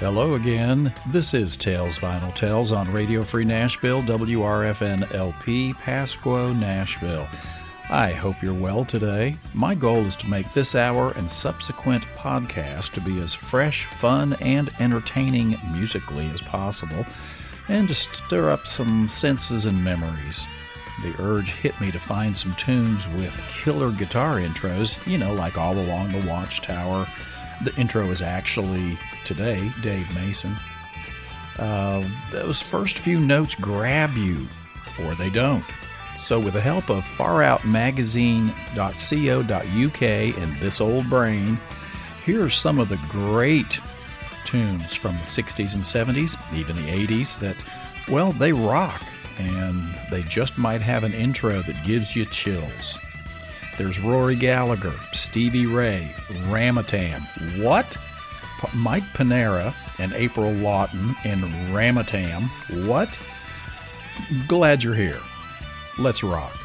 Hello again. This is Tales Vinyl Tells on Radio Free Nashville, WRFN LP, Pasquo, Nashville. I hope you're well today. My goal is to make this hour and subsequent podcast to be as fresh, fun, and entertaining musically as possible, and to stir up some senses and memories. The urge hit me to find some tunes with killer guitar intros, you know, like All Along the Watchtower. The intro is actually today, Dave Mason. Uh, those first few notes grab you, or they don't. So, with the help of faroutmagazine.co.uk and this old brain, here are some of the great tunes from the 60s and 70s, even the 80s, that, well, they rock and they just might have an intro that gives you chills. There's Rory Gallagher, Stevie Ray, Ramatam. What? Mike Pinera and April Lawton in Ramatam. What? Glad you're here. Let's rock.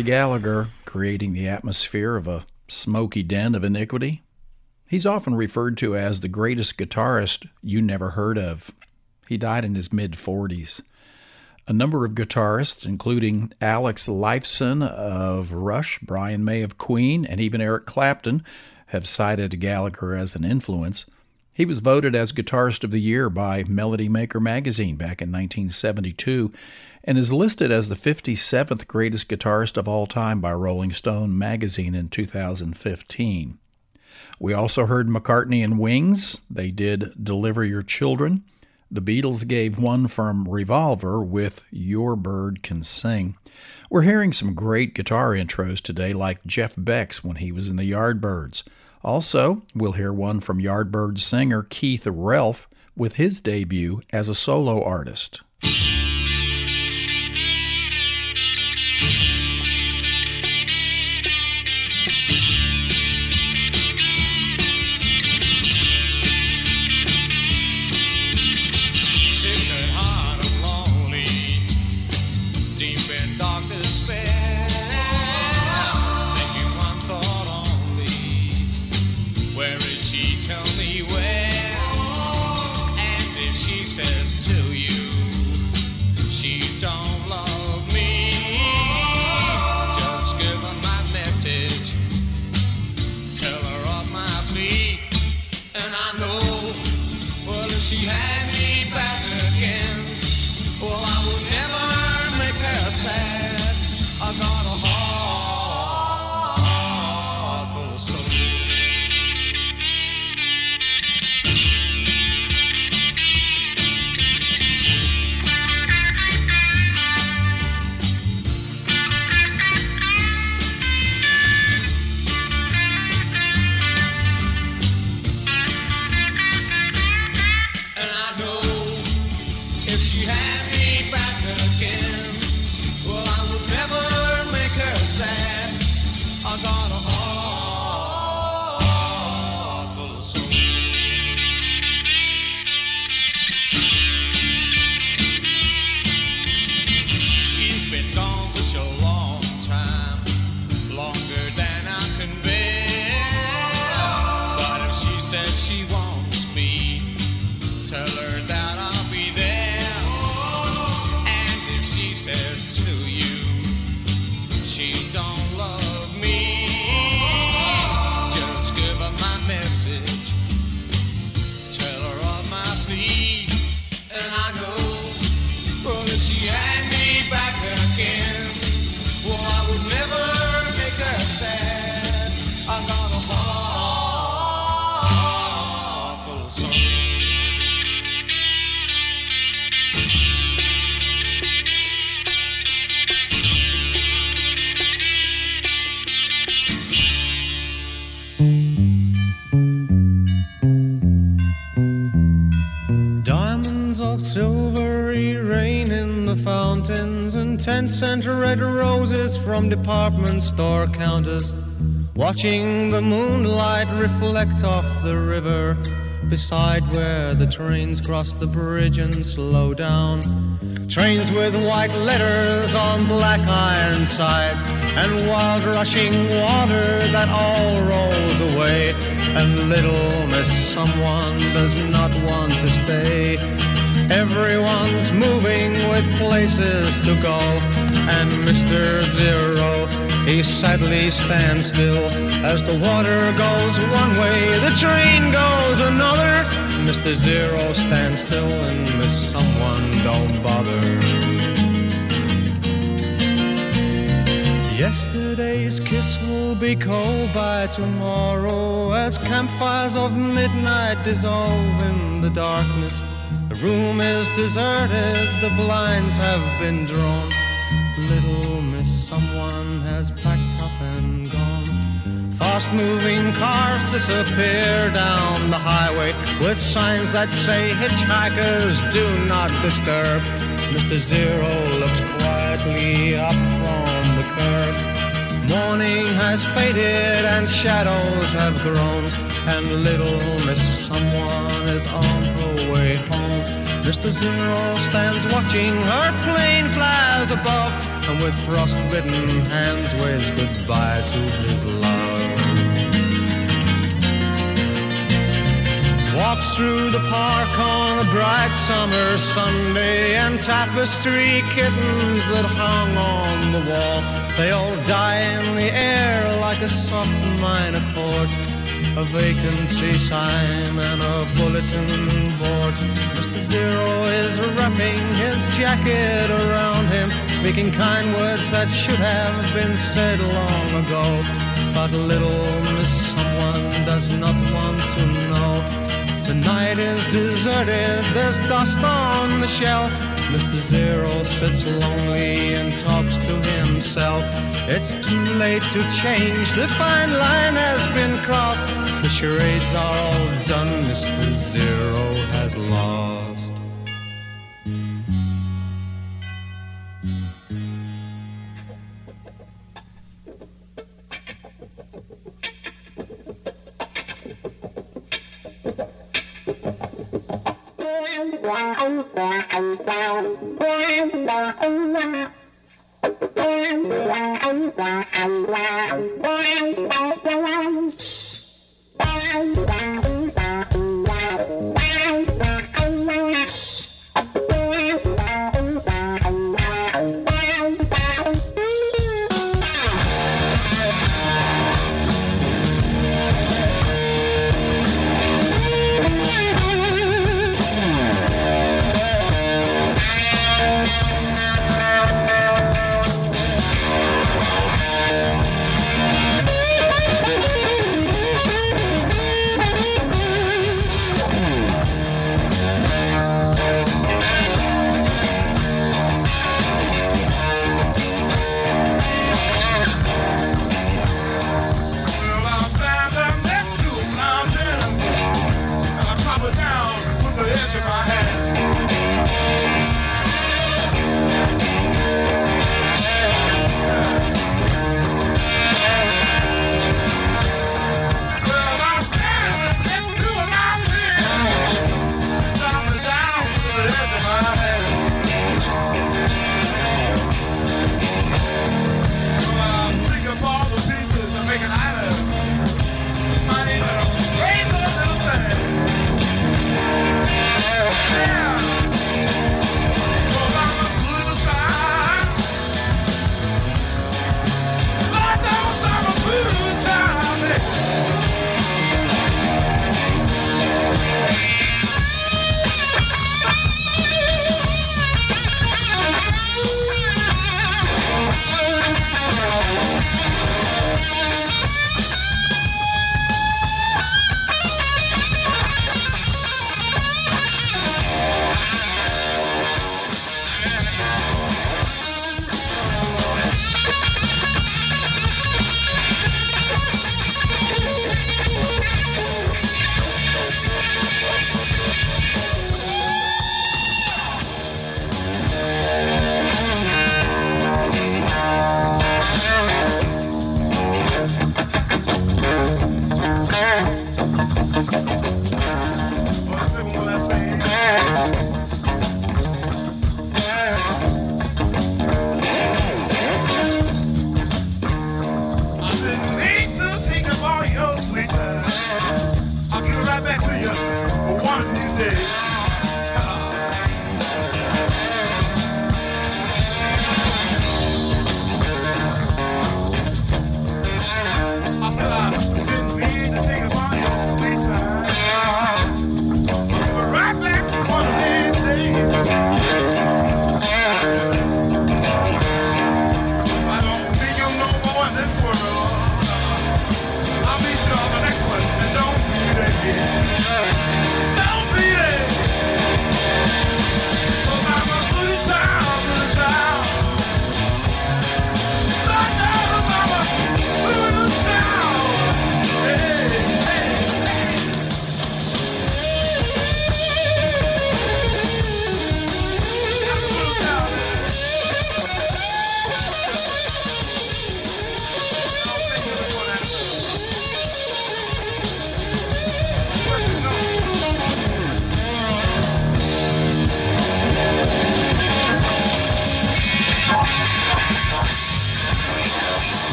Rory Gallagher creating the atmosphere of a smoky den of iniquity. He's often referred to as the greatest guitarist you never heard of. He died in his mid 40s. A number of guitarists, including Alex Lifeson of Rush, Brian May of Queen, and even Eric Clapton, have cited Gallagher as an influence. He was voted as Guitarist of the Year by Melody Maker magazine back in 1972 and is listed as the 57th greatest guitarist of all time by Rolling Stone magazine in 2015. We also heard McCartney and Wings. They did Deliver Your Children. The Beatles gave one from Revolver with Your Bird Can Sing. We're hearing some great guitar intros today, like Jeff Beck's when he was in the Yardbirds. Also, we'll hear one from Yardbirds singer Keith Relf with his debut as a solo artist. Department store counters, watching the moonlight reflect off the river beside where the trains cross the bridge and slow down. Trains with white letters on black iron sides and wild rushing water that all rolls away. And little miss someone does not want to stay. Everyone's moving with places to go and Mr. Zero, he sadly stands still as the water goes one way, the train goes another. Mr. Zero stands still and miss someone, don't bother. Yesterday's kiss will be cold by tomorrow as campfires of midnight dissolve in the darkness. The room is deserted, the blinds have been drawn little miss, someone has packed up and gone. Fast moving cars disappear down the highway with signs that say hitchhikers do not disturb. Mr. Zero looks quietly up from the curb. Morning has faded and shadows have grown, and little miss someone is on her way home. Mr. Zero stands watching her plane flies above and with frost-bitten hands waves goodbye to his love. Walks through the park on a bright summer Sunday and tapestry kittens that hung on the wall. They all die in the air like a soft minor chord a vacancy sign and a bulletin board. Mr. Zero is wrapping his jacket around him, speaking kind words that should have been said long ago. But little Miss Someone does not want to know. The night is deserted, there's dust on the shelf. Mr. Zero sits lonely and talks to himself. It's too late to change, the fine line has been crossed. The charades are all done, Mr. Zero has lost.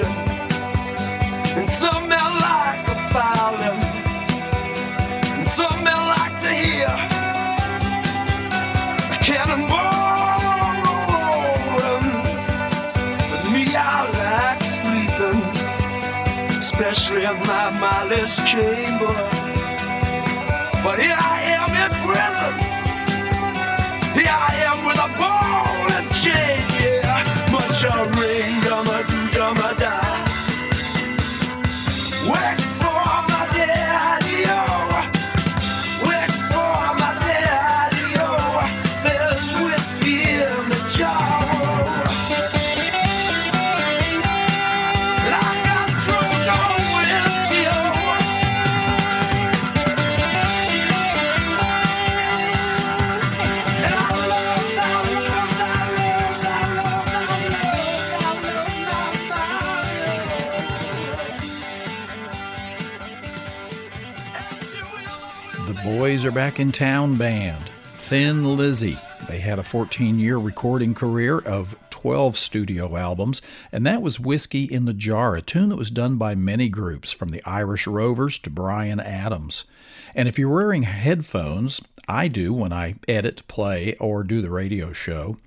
A and some men like a fowling, and some men like to hear a cannonball rolling. But me, I like sleeping, especially in my mindless chamber. But here I am in prison. Here I am with a ball and chain, Boys Are Back in Town Band, Thin Lizzy. They had a 14 year recording career of 12 studio albums, and that was Whiskey in the Jar, a tune that was done by many groups, from the Irish Rovers to Bryan Adams. And if you're wearing headphones, I do when I edit, play, or do the radio show,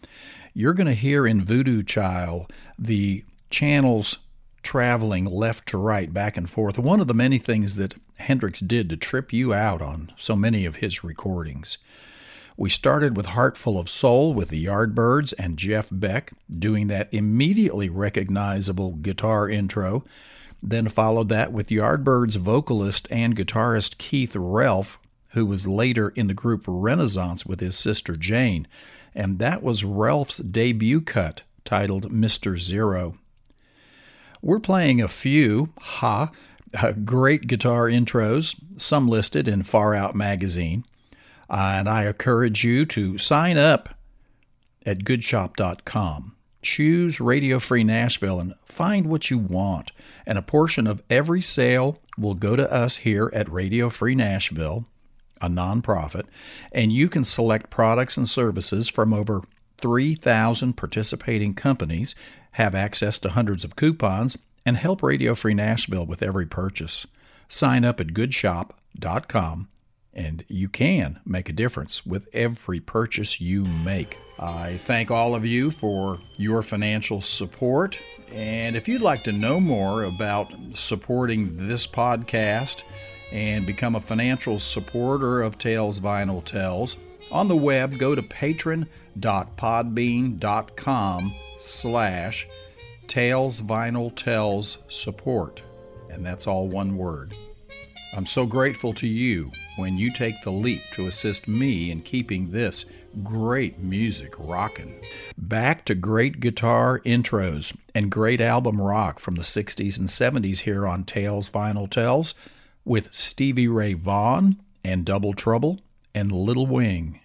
you're going to hear in Voodoo Child the channels traveling left to right, back and forth. One of the many things that Hendrix did to trip you out on so many of his recordings. We started with Heart Full of Soul with the Yardbirds and Jeff Beck doing that immediately recognizable guitar intro, then followed that with Yardbirds vocalist and guitarist Keith Relf, who was later in the group Renaissance with his sister Jane, and that was Relf's debut cut titled Mr. Zero. We're playing a few, ha, uh, great guitar intros, some listed in Far Out magazine. Uh, and I encourage you to sign up at goodshop.com. Choose Radio Free Nashville and find what you want. And a portion of every sale will go to us here at Radio Free Nashville, a nonprofit, and you can select products and services from over 3,000 participating companies, have access to hundreds of coupons, and help Radio Free Nashville with every purchase. Sign up at goodshop.com and you can make a difference with every purchase you make. I thank all of you for your financial support. And if you'd like to know more about supporting this podcast and become a financial supporter of Tales Vinyl Tells, on the web, go to patron.podbean.com slash Tales Vinyl Tells Support. And that's all one word. I'm so grateful to you when you take the leap to assist me in keeping this great music rocking. Back to great guitar intros and great album rock from the 60s and 70s here on Tales Vinyl Tells with Stevie Ray Vaughan and Double Trouble and Little Wing.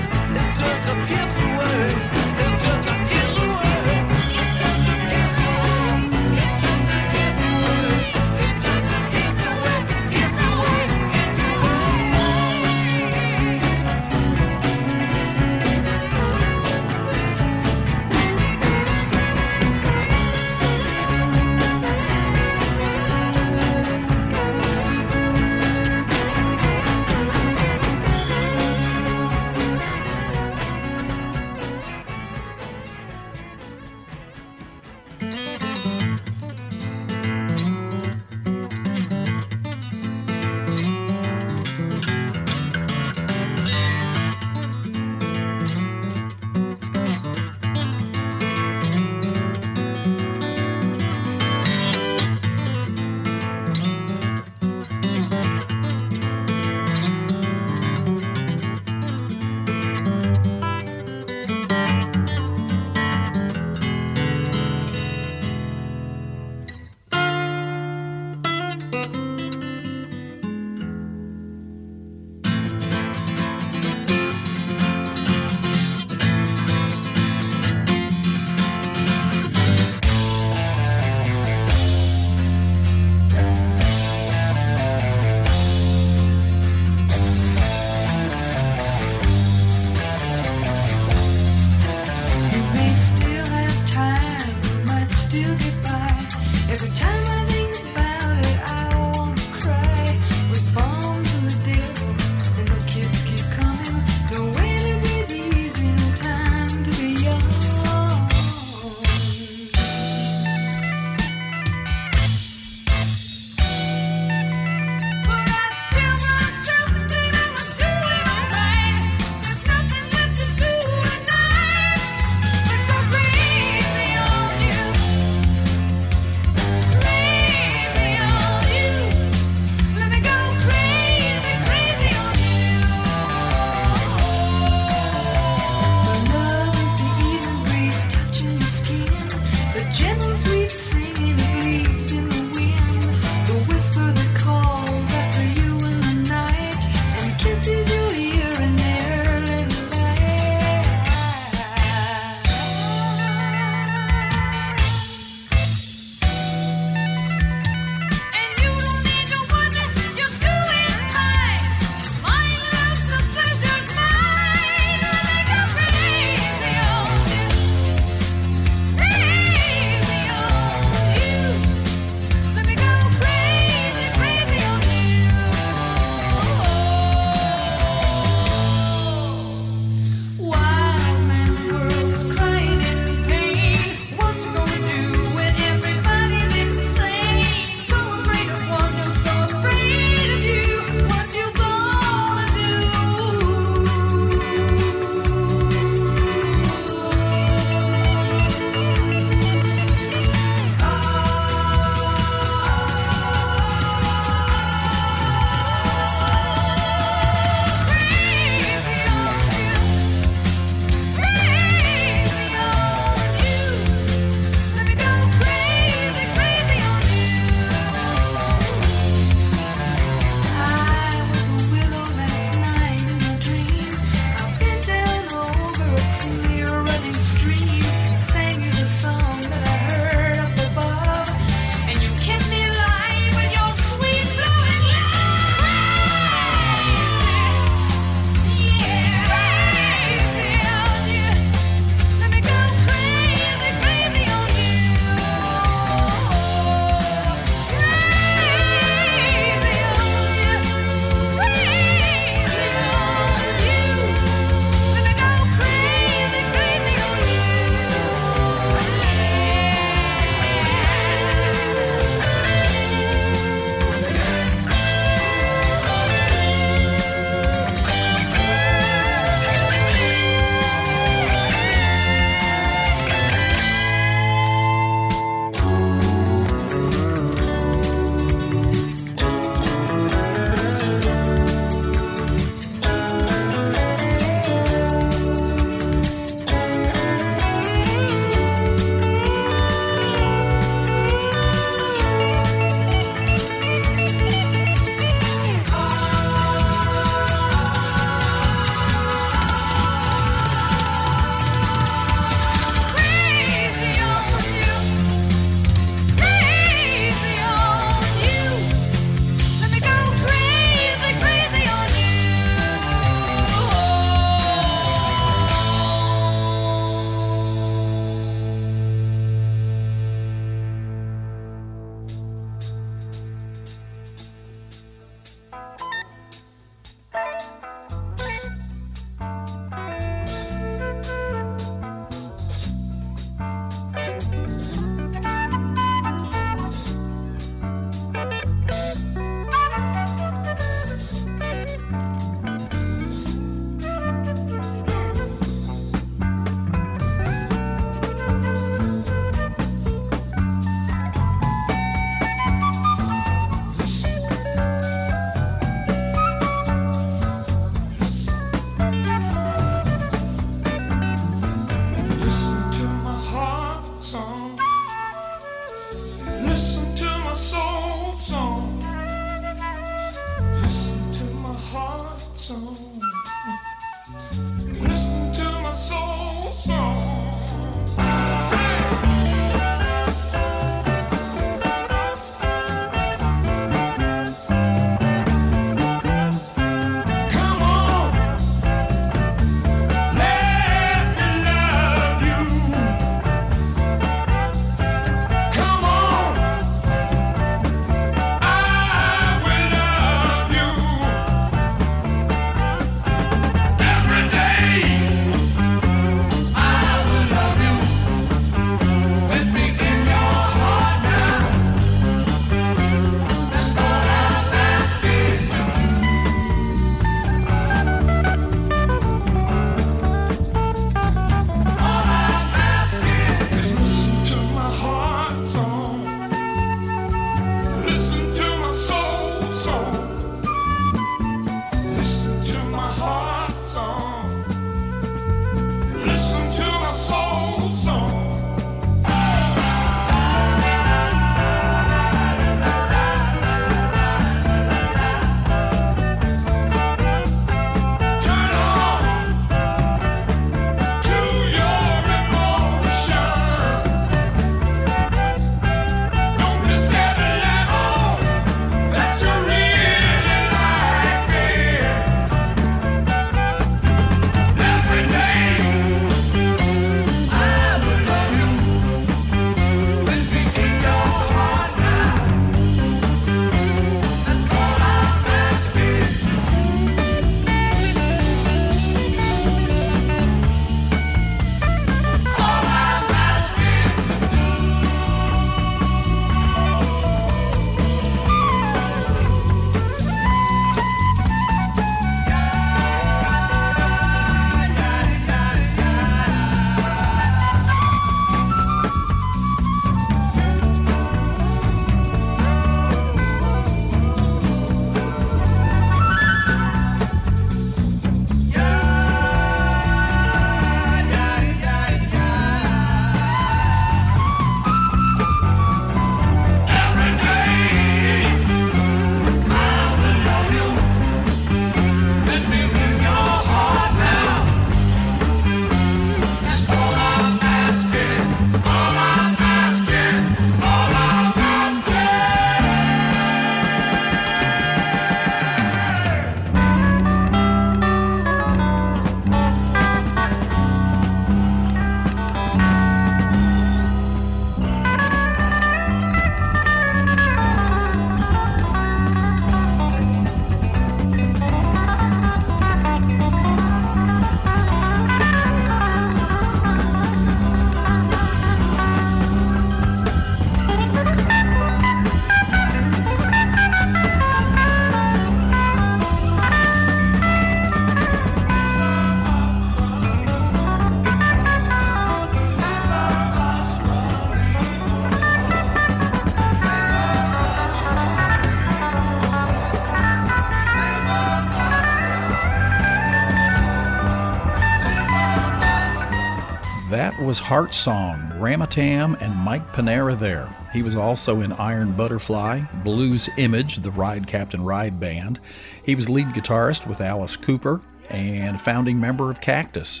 Was Heart Song, Ramatam, and Mike Pinera there. He was also in Iron Butterfly, Blues Image, the Ride Captain Ride Band. He was lead guitarist with Alice Cooper and founding member of Cactus.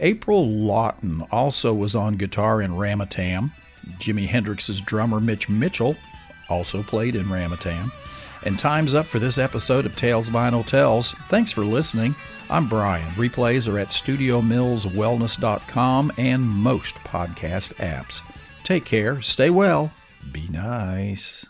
April Lawton also was on guitar in Ramatam. Jimi Hendrix's drummer Mitch Mitchell also played in Ramatam. And time's up for this episode of Tales Vinyl Tells. Thanks for listening. I'm Brian. Replays are at studiomillswellness.com and most podcast apps. Take care, stay well, be nice.